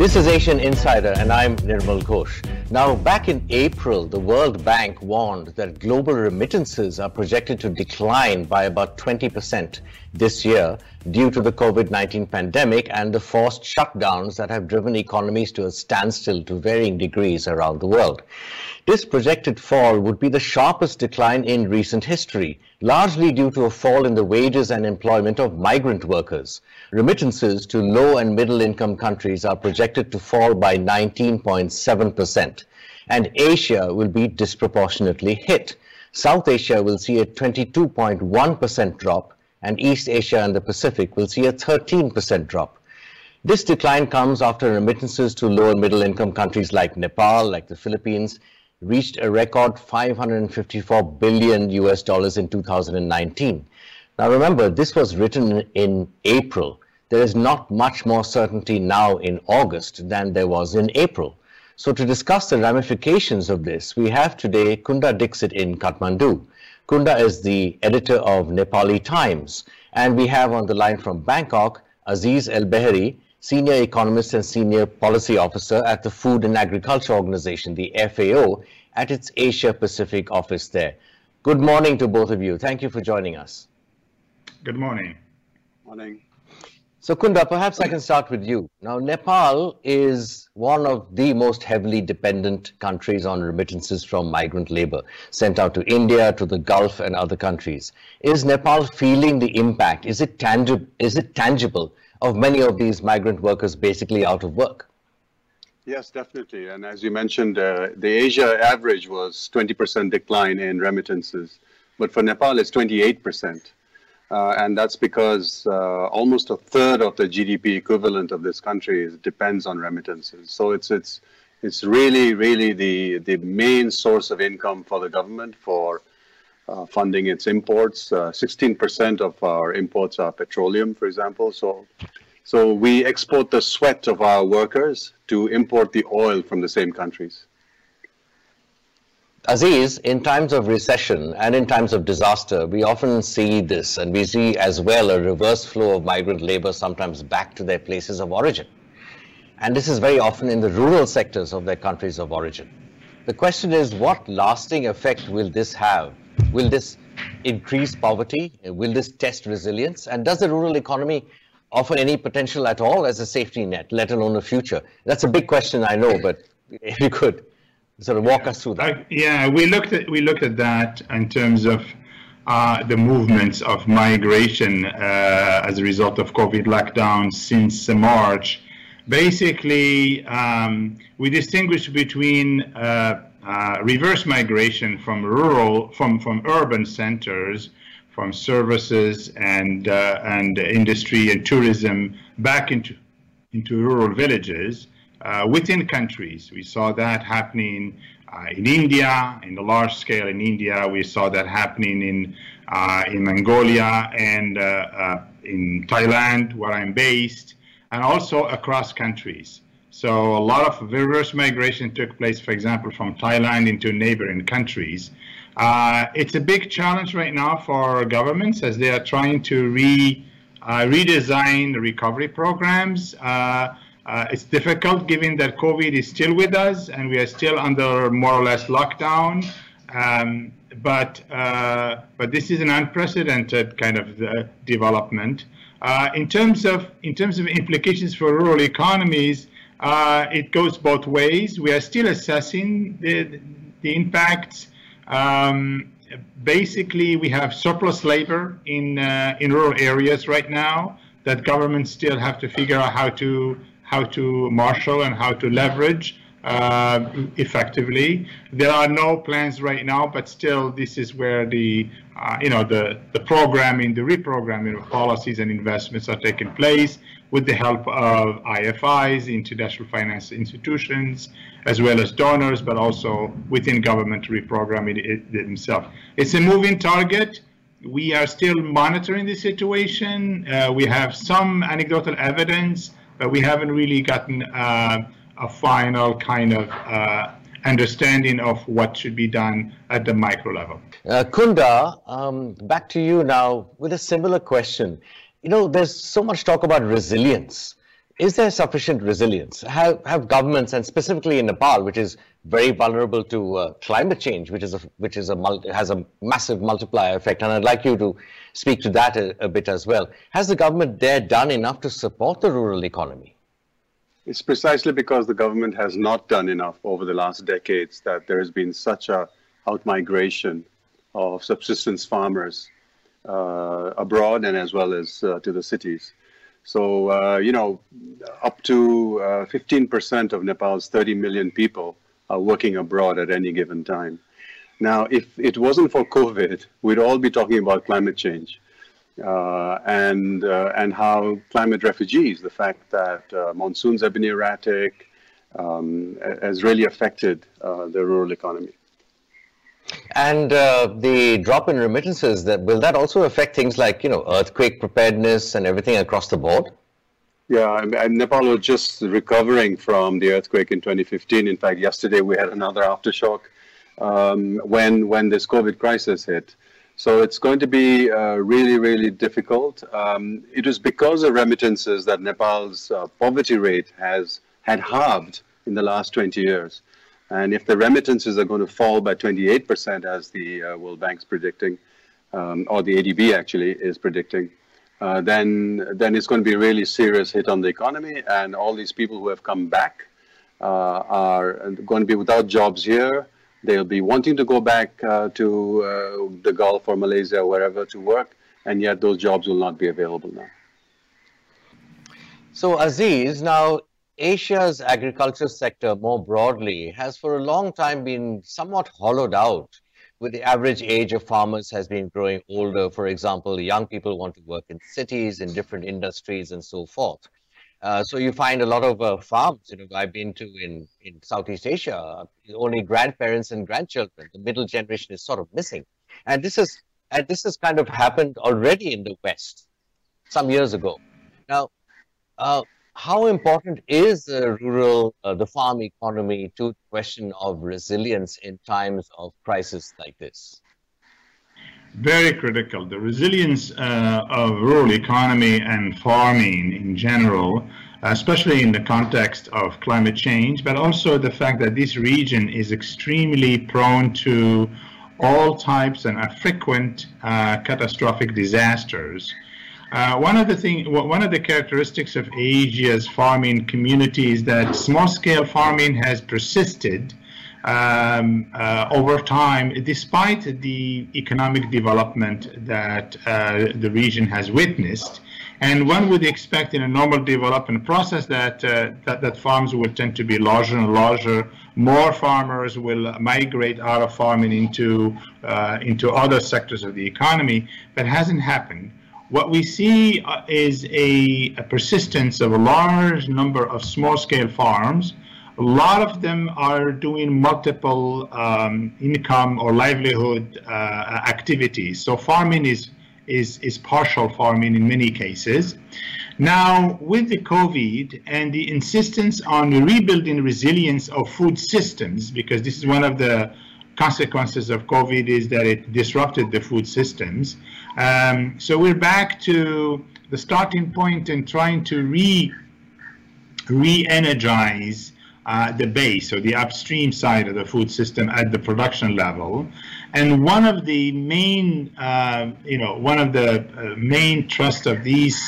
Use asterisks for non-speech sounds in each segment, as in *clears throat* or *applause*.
This is Asian Insider, and I'm Nirmal Ghosh. Now, back in April, the World Bank warned that global remittances are projected to decline by about 20% this year due to the COVID 19 pandemic and the forced shutdowns that have driven economies to a standstill to varying degrees around the world. This projected fall would be the sharpest decline in recent history, largely due to a fall in the wages and employment of migrant workers. Remittances to low and middle income countries are projected to fall by 19.7%, and Asia will be disproportionately hit. South Asia will see a 22.1% drop, and East Asia and the Pacific will see a 13% drop. This decline comes after remittances to low and middle income countries like Nepal, like the Philippines, reached a record 554 billion US dollars in 2019. Now remember, this was written in April. There is not much more certainty now in August than there was in April. So to discuss the ramifications of this, we have today Kunda Dixit in Kathmandu. Kunda is the editor of Nepali Times. And we have on the line from Bangkok, Aziz Elbehri, senior economist and senior policy officer at the Food and Agriculture Organization, the FAO, at its Asia Pacific office there. Good morning to both of you. Thank you for joining us. Good morning. Morning. So, Kunda, perhaps I can start with you. Now, Nepal is one of the most heavily dependent countries on remittances from migrant labor sent out to India, to the Gulf, and other countries. Is Nepal feeling the impact? Is it, tangible? is it tangible of many of these migrant workers basically out of work. Yes, definitely. And as you mentioned, uh, the Asia average was 20% decline in remittances, but for Nepal, it's 28%. Uh, and that's because uh, almost a third of the GDP equivalent of this country is, depends on remittances. So it's it's it's really really the the main source of income for the government for uh, funding its imports. 16% uh, of our imports are petroleum, for example. So, so we export the sweat of our workers to import the oil from the same countries. Aziz, in times of recession and in times of disaster, we often see this, and we see as well a reverse flow of migrant labor sometimes back to their places of origin. And this is very often in the rural sectors of their countries of origin. The question is, what lasting effect will this have Will this increase poverty? Will this test resilience? And does the rural economy offer any potential at all as a safety net, let alone a future? That's a big question, I know, but if you could sort of walk us through that. Uh, yeah, we looked at we looked at that in terms of uh, the movements of migration uh, as a result of COVID lockdown since March. Basically, um, we distinguish between uh, uh, reverse migration from rural, from, from urban centers, from services and, uh, and industry and tourism back into, into rural villages uh, within countries. We saw that happening uh, in India, in the large scale in India. We saw that happening in, uh, in Mongolia and in Thailand, where I'm based, and also across countries. So a lot of reverse migration took place, for example, from Thailand into neighboring countries. Uh, it's a big challenge right now for governments as they are trying to re, uh, redesign the recovery programs. Uh, uh it's difficult given that COVID is still with us and we are still under more or less lockdown. Um, but uh, but this is an unprecedented kind of development. in terms of in terms of implications for rural economies, it goes both ways. We are still assessing the, the impacts. Um, basically, we have surplus labor in, uh, in rural areas right now that governments still have to figure out how to, how to marshal and how to leverage uh, effectively. There are no plans right now, but still, this is where the uh, you know the the programming, the reprogramming of policies and investments are taking place with the help of IFIs, international finance institutions, as well as donors, but also within government reprogramming it, it themselves. It's a moving target. We are still monitoring the situation. Uh, we have some anecdotal evidence, but we haven't really gotten uh, a final kind of uh, understanding of what should be done at the micro level. Uh, Kunda, um, back to you now with a similar question. You know, there's so much talk about resilience. Is there sufficient resilience? Have, have governments, and specifically in Nepal, which is very vulnerable to uh, climate change, which is a, which is a has a massive multiplier effect, and I'd like you to speak to that a, a bit as well. Has the government there done enough to support the rural economy? It's precisely because the government has not done enough over the last decades that there has been such a outmigration of subsistence farmers uh, abroad and as well as uh, to the cities. So, uh, you know, up to 15% of Nepal's 30 million people are working abroad at any given time. Now, if it wasn't for COVID, we'd all be talking about climate change. Uh, and uh, and how climate refugees, the fact that uh, monsoons have been erratic, um, has really affected the rural economy. And uh, the drop in remittances, that will that also affect things like you know earthquake preparedness and everything across the board? Yeah, and Nepal was just recovering from the earthquake in 2015. In fact, yesterday we had another aftershock um, when when this COVID crisis hit. So it's going to be uh, really, really difficult. Um, it was because of remittances that Nepal's uh, poverty rate has had halved in the last 20 years. And if the remittances are going to fall by 28%, as the uh, World Bank's predicting, um, or the ADB actually is predicting, uh, then then it's going to be a really serious hit on the economy. And all these people who have come back uh, are going to be without jobs here. They'll be wanting to go back uh, to uh, the Gulf or Malaysia or wherever to work, and yet those jobs will not be available now. So, Aziz, now Asia's agriculture sector more broadly has for a long time been somewhat hollowed out with the average age of farmers has been growing older. For example, young people want to work in cities, in different industries and so forth. Uh, so you find a lot of uh, farms, you know, I've been to in, in Southeast Asia, only grandparents and grandchildren. The middle generation is sort of missing. And this is, and this has kind of happened already in the West some years ago. Now, uh, how important is the rural, uh, the farm economy to the question of resilience in times of crisis like this? Very critical. The resilience uh, of rural economy and farming in general, especially in the context of climate change, but also the fact that this region is extremely prone to all types and frequent uh, catastrophic disasters. Uh, one of the thing, one of the characteristics of Asia's farming community is that small-scale farming has persisted um, uh, over time, despite the economic development that uh, the region has witnessed. And one would expect in a normal development process that, uh, that, that farms will tend to be larger and larger. More farmers will migrate out of farming into uh, into other sectors of the economy, but hasn't happened what we see uh, is a, a, persistence of a large number of small-scale farms. A lot of them are doing multiple um, income or livelihood uh, activities. So farming is, is, is partial farming in many cases. Now, with the COVID and the insistence on rebuilding resilience of food systems, because this is one of the consequences of COVID is that it disrupted the food systems. Um, so we're back to the starting point and trying to re re-energize uh, the base or the upstream side of the food system at the production level. And one of the main, uh, you know, one of the uh, main trust of these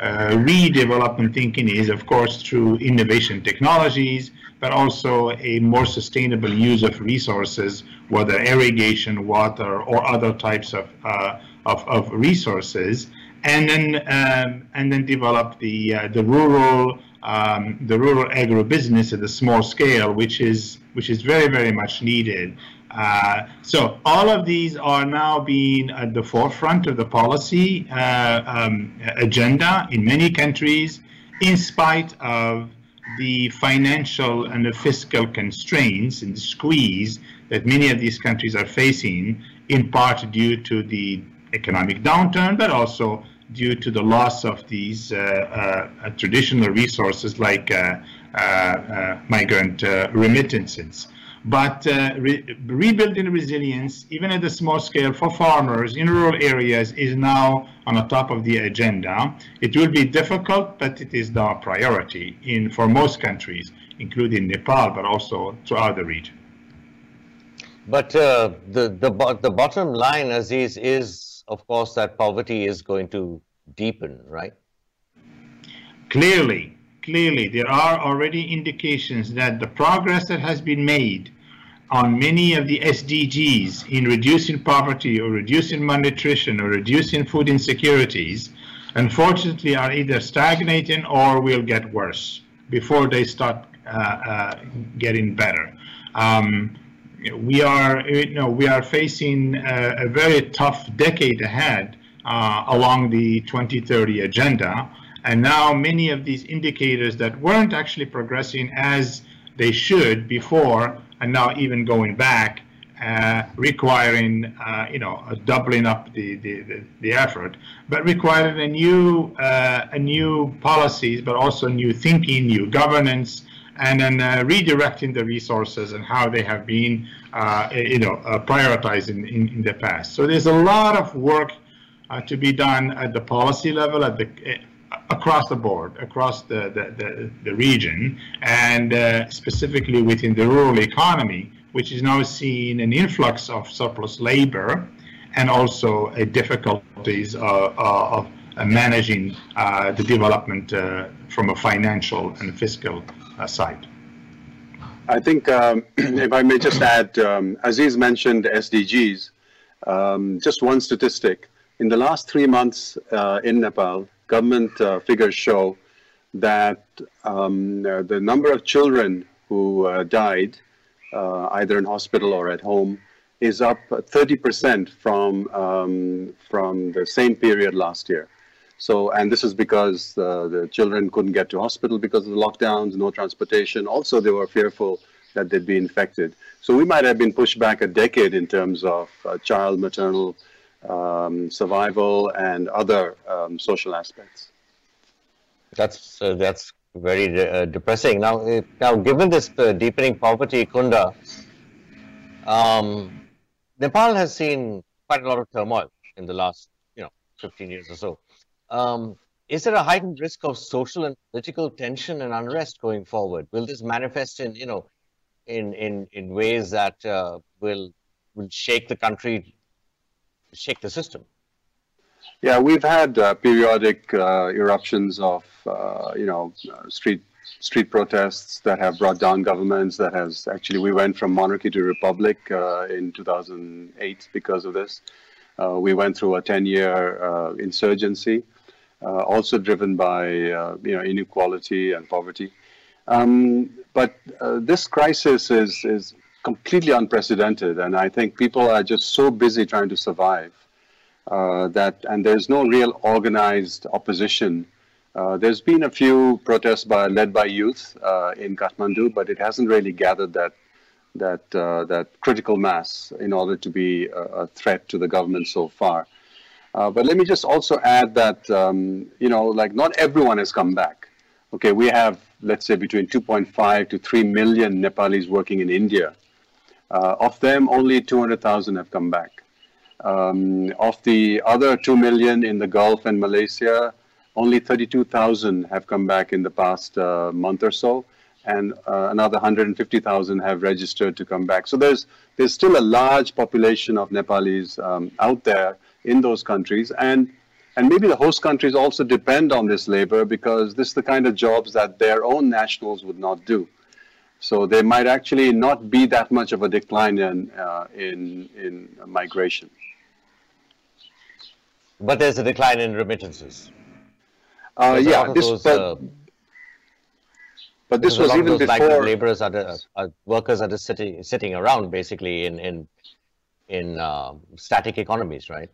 uh, redevelopment thinking is, of course, through innovation technologies, but also a more sustainable use of resources, whether irrigation, water, or other types of uh, of, of resources, and then um, and then develop the uh, the rural um, the rural agribusiness at the small scale, which is which is very very much needed. Uh, so all of these are now being at the forefront of the policy uh, um, agenda in many countries, in spite of the financial and the fiscal constraints and the squeeze that many of these countries are facing, in part due to the economic downturn, but also due to the loss of these uh, uh, traditional resources like uh, migrant remittances. But uh, re- rebuilding resilience, even at a small scale for farmers in rural areas, is now on the top of the agenda. It will be difficult, but it is the priority in for most countries, including Nepal, but also throughout the region. But uh, the, the, the bottom line, Aziz, is, of course, that poverty is going to deepen, right? Clearly, clearly, there are already indications that the progress that has been made on many of the SDGs in reducing poverty or reducing malnutrition or reducing food insecurities, unfortunately, are either stagnating or will get worse before they start uh, uh, getting better. Um, we are, you know, we are facing a, a very tough decade ahead uh, along the 2030 agenda. And now many of these indicators that weren't actually progressing as they should before and now even going back uh, requiring, uh, you know, doubling up the, the, the, effort, but requiring a new, uh, a new policies, but also new thinking, new governance, and then uh, redirecting the resources and how they have been, uh, you know, uh, prioritized in, in, in, the past. So there's a lot of work to be done at the policy level, at the across the board, across the, the, the, the region, and uh, specifically within the rural economy, which is now seeing an influx of surplus labor and also a difficulties uh, uh, of managing uh, the development from a financial and fiscal side. I think um, *clears throat* if I may just add, um, Aziz mentioned SDGs. Um, just one statistic. In the last three months uh, in Nepal, government uh, figures show that um, the number of children who uh, died uh, either in hospital or at home is up 30% from um, from the same period last year. So, and this is because uh, the children couldn't get to hospital because of the lockdowns, no transportation. Also, they were fearful that they'd be infected. So we might have been pushed back a decade in terms of uh, child maternal um, survival, and other um, social aspects. That's uh, that's very de uh, depressing. Now, uh, now given this uh, deepening poverty, Kunda, um, Nepal has seen quite a lot of turmoil in the last, you know, 15 years or so. Um, is there a heightened risk of social and political tension and unrest going forward? Will this manifest in, you know, in in in ways that uh, will will shake the country shake the system. Yeah, we've had uh, periodic uh, eruptions of, uh, you know, street street protests that have brought down governments. That has actually we went from monarchy to republic uh, in 2008 because of this. Uh, we went through a 10-year uh, insurgency, also driven by you know inequality and poverty. Um, but this crisis is is completely unprecedented. And I think people are just so busy trying to survive uh, that, and there's no real organized opposition. Uh, there's been a few protests by, led by youth uh, in Kathmandu, but it hasn't really gathered that that uh, that critical mass in order to be a, a threat to the government so far. Uh, but let me just also add that um, you know, like not everyone has come back. Okay, we have let's say between 2.5 to 3 million Nepalis working in India. Uh, of them, only 200,000 have come back. Um, of the other 2 million in the Gulf and Malaysia, only 32,000 have come back in the past uh, month or so, and uh, another 150,000 have registered to come back. So there's there's still a large population of Nepalis um, out there in those countries, and and maybe the host countries also depend on this labor because this is the kind of jobs that their own nationals would not do. So there might actually not be that much of a decline in uh, in in migration. But there's a decline in remittances. Uh, yeah, this, those, but, uh, but this was even before. Laborers are, the, are, workers are just sitting sitting around basically in in in uh, static economies, right?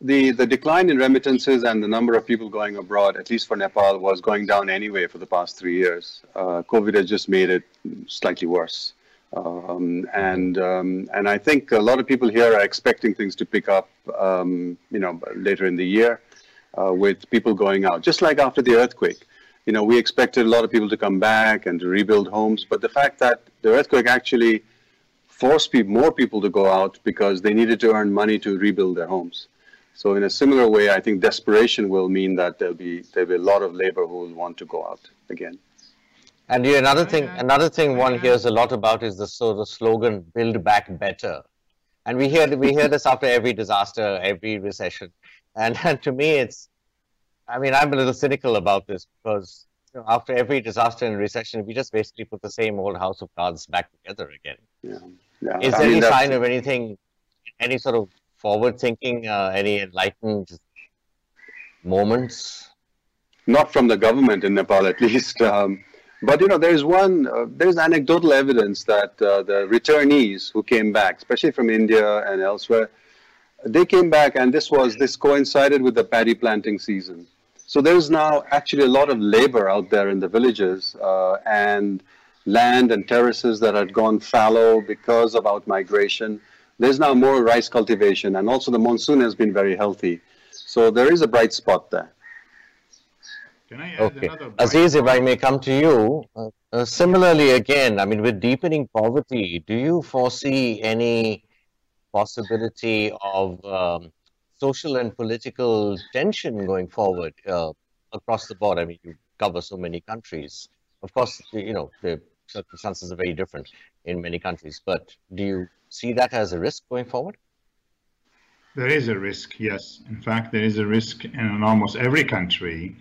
The, the decline in remittances and the number of people going abroad, at least for Nepal, was going down anyway for the past three years. Uh, COVID has just made it slightly worse. Um, and um, and I think a lot of people here are expecting things to pick up, um, you know, later in the year, uh, with people going out. Just like after the earthquake, you know, we expected a lot of people to come back and to rebuild homes, but the fact that the earthquake actually forced people, more people to go out because they needed to earn money to rebuild their homes. So in a similar way, I think desperation will mean that there'll be there'll be a lot of labor who will want to go out again. And oh, yeah, another thing, another thing one hears a lot about is the so the slogan "Build Back Better," and we hear we hear this after every disaster, every recession, and, and to me, it's, I mean, I'm a little cynical about this because you know, after every disaster and recession, we just basically put the same old house of cards back together again. Yeah, yeah. Is I there mean, any sign of anything, any sort of forward thinking, uh, any enlightened moments? not from the government in Nepal at *laughs* least. Um, but you know, there's one, uh, there's anecdotal evidence that uh, the returnees who came back, especially from India and elsewhere, they came back, and this was this coincided with the paddy planting season. So there's now actually a lot of labor out there in the villages uh, and land and terraces that had gone fallow because of outmigration. There's now more rice cultivation, and also the monsoon has been very healthy. So there is a bright spot there. Can I add Okay. another bright Aziz, if? I may come to you, uh, uh, similarly again, I mean, with deepening poverty, do you foresee any possibility of um, social and political tension going forward uh, across the board? I mean, you cover so many countries. Of course, you know, the circumstances are very different in many countries, but do you see that as a risk going forward? There is a risk, yes. In fact, there is a risk in almost every country,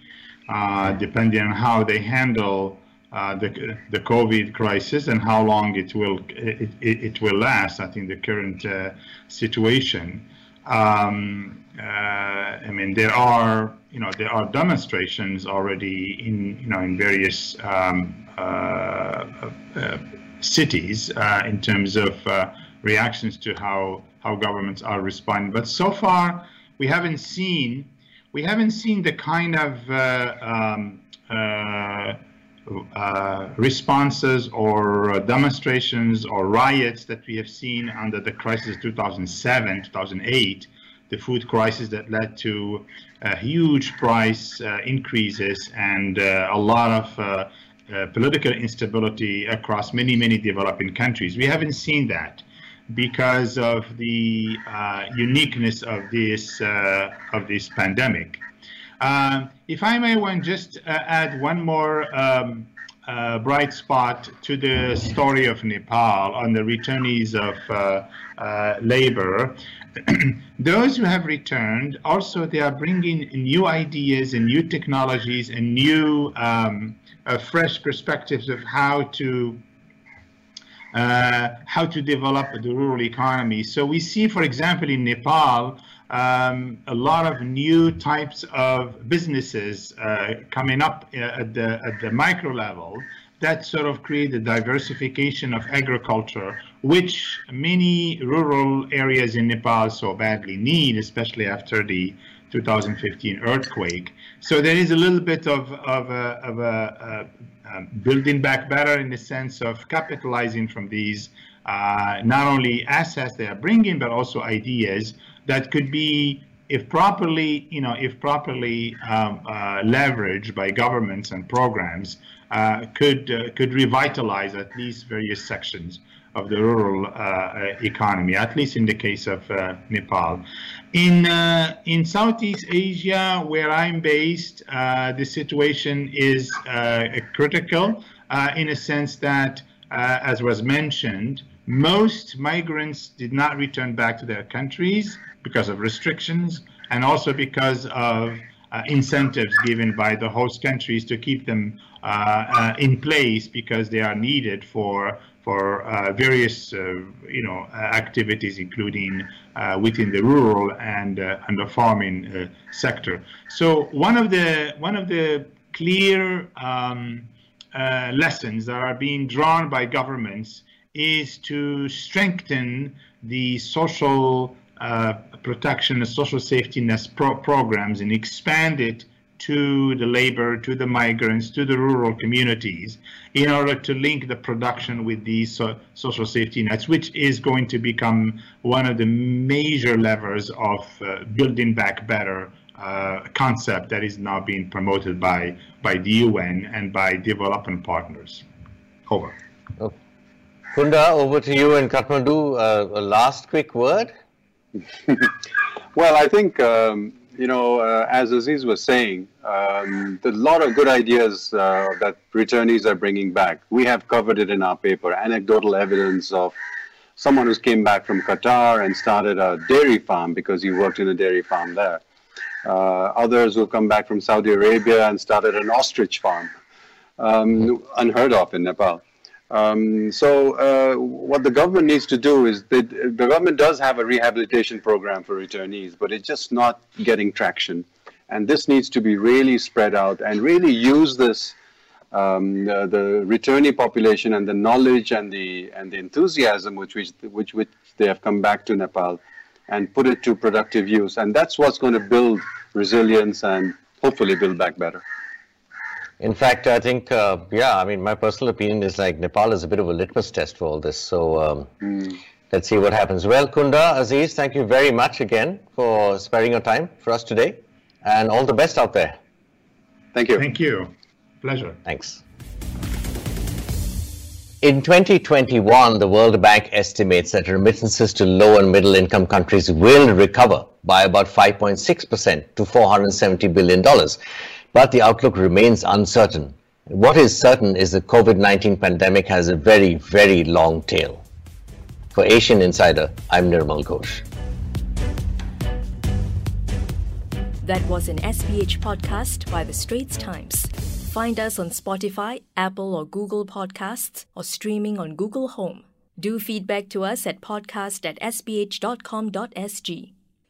uh, depending on how they handle uh, the the COVID crisis and how long it will it, it, it will last. I think the current uh, situation. Um, uh, I mean, there are you know there are demonstrations already in you know in various um, cities uh, in terms of uh, reactions to how how governments are responding. But so far, we haven't seen we haven't seen the kind of uh, um, uh, uh, responses or uh, demonstrations or riots that we have seen under the crisis 2007 2008 the food crisis that led to uh, huge price uh, increases and uh, a lot of uh, political instability across many many developing countries we haven't seen that because of the uh, uniqueness of this uh, of this pandemic. Um, if I may, one just uh, add one more um, uh, bright spot to the story of Nepal on the returnees of labor. *clears throat* Those who have returned also they are bringing new ideas and new technologies and new um, uh, fresh perspectives of how to uh, how to develop the rural economy. So we see, for example, in Nepal, um, a lot of new types of businesses uh, coming up uh, at the at the micro level that sort of create a diversification of agriculture, which many rural areas in Nepal so badly need, especially after the 2015 earthquake. So there is a little bit of, of, a, of a, a, building back better in the sense of capitalizing from these uh, not only assets they are bringing, but also ideas that could be, if properly, you know, if properly um, uh, leveraged by governments and programs, uh, could uh, could revitalize at least various sections of the rural uh, economy, at least in the case of uh, Nepal. In uh, in Southeast Asia, where I'm based, uh, the situation is uh, critical uh, in a sense that, as was mentioned, most migrants did not return back to their countries because of restrictions and also because of incentives given by the host countries to keep them in place because they are needed for for uh, various uh, you know activities, including uh, within the rural and and the farming sector. So one of the one of the clear um, lessons that are being drawn by governments is to strengthen the social uh, protection and social safety net pro programs and expand it to the labor, to the migrants, to the rural communities in order to link the production with these so social safety nets, which is going to become one of the major levers of uh, building back better uh, concept that is now being promoted by by the UN and by development partners. Over. Oh. Kunda, over to you in Kathmandu. Uh, a last quick word. *laughs* well, I think um, you know, uh, as Aziz was saying, um, a lot of good ideas uh, that returnees are bringing back. We have covered it in our paper. Anecdotal evidence of someone who came back from Qatar and started a dairy farm because he worked in a dairy farm there. Uh, others who come back from Saudi Arabia and started an ostrich farm, um, unheard of in Nepal. Um, so uh, what the government needs to do is the, the government does have a rehabilitation program for returnees, but it's just not getting traction. And this needs to be really spread out and really use this um, the, the returnee population and the knowledge and the and the enthusiasm which which which, which they have come back to Nepal and put it to productive use. And that's what's going to build resilience and hopefully build back better. In fact, I think, uh, yeah, I mean, my personal opinion is like Nepal is a bit of a litmus test for all this. So um, mm. let's see what happens. Well, Kunda, Aziz, thank you very much again for sparing your time for us today. And all the best out there. Thank you. Thank you. Pleasure. Thanks. In 2021, the World Bank estimates that remittances to low and middle income countries will recover by about 5.6% to $470 billion. But the outlook remains uncertain. What is certain is the COVID-19 pandemic has a very, very long tail. For Asian Insider, I'm Nirmal Ghosh. That was an SPH podcast by The Straits Times. Find us on Spotify, Apple or Google Podcasts, or streaming on Google Home. Do feedback to us at podcast at sph.com.sg.